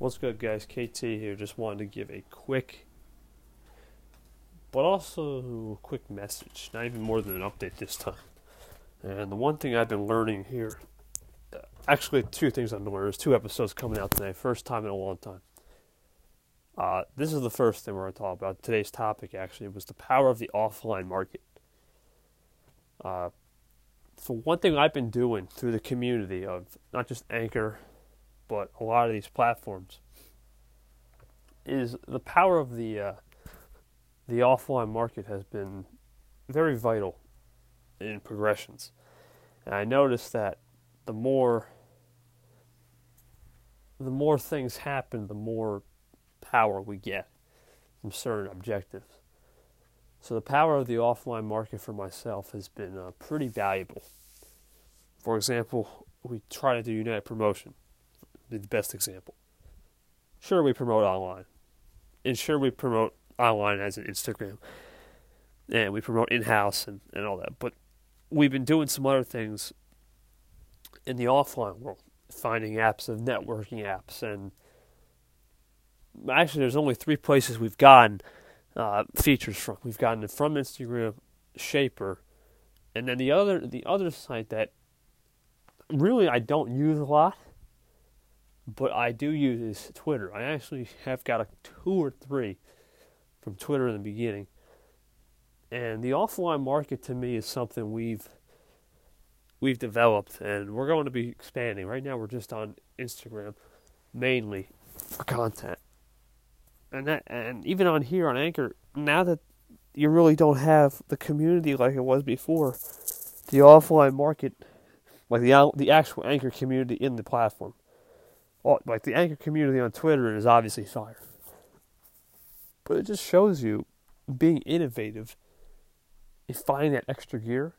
What's good, guys? KT here. Just wanted to give a quick, but also a quick message. Not even more than an update this time. And the one thing I've been learning here, actually, two things I've been learning. There's two episodes coming out today. First time in a long time. Uh, this is the first thing we're going to talk about. Today's topic actually was the power of the offline market. Uh, so one thing I've been doing through the community of not just Anchor but a lot of these platforms is the power of the uh, the offline market has been very vital in progressions. And I noticed that the more the more things happen, the more power we get from certain objectives. So the power of the offline market for myself has been uh, pretty valuable. For example, we try to do United Promotion the best example. Sure, we promote online, and sure we promote online as an Instagram, and we promote in house and, and all that. But we've been doing some other things in the offline world, finding apps of networking apps, and actually, there's only three places we've gotten uh, features from. We've gotten it from Instagram, Shapr, and then the other the other site that really I don't use a lot but I do use Twitter. I actually have got a two or three from Twitter in the beginning. And the offline market to me is something we've we've developed and we're going to be expanding. Right now we're just on Instagram mainly for content. And that and even on here on Anchor, now that you really don't have the community like it was before, the offline market like the the actual Anchor community in the platform like the anchor community on Twitter is obviously fire. But it just shows you being innovative and finding that extra gear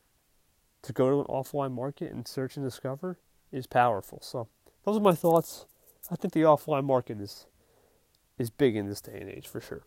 to go to an offline market and search and discover is powerful. So those are my thoughts. I think the offline market is is big in this day and age for sure.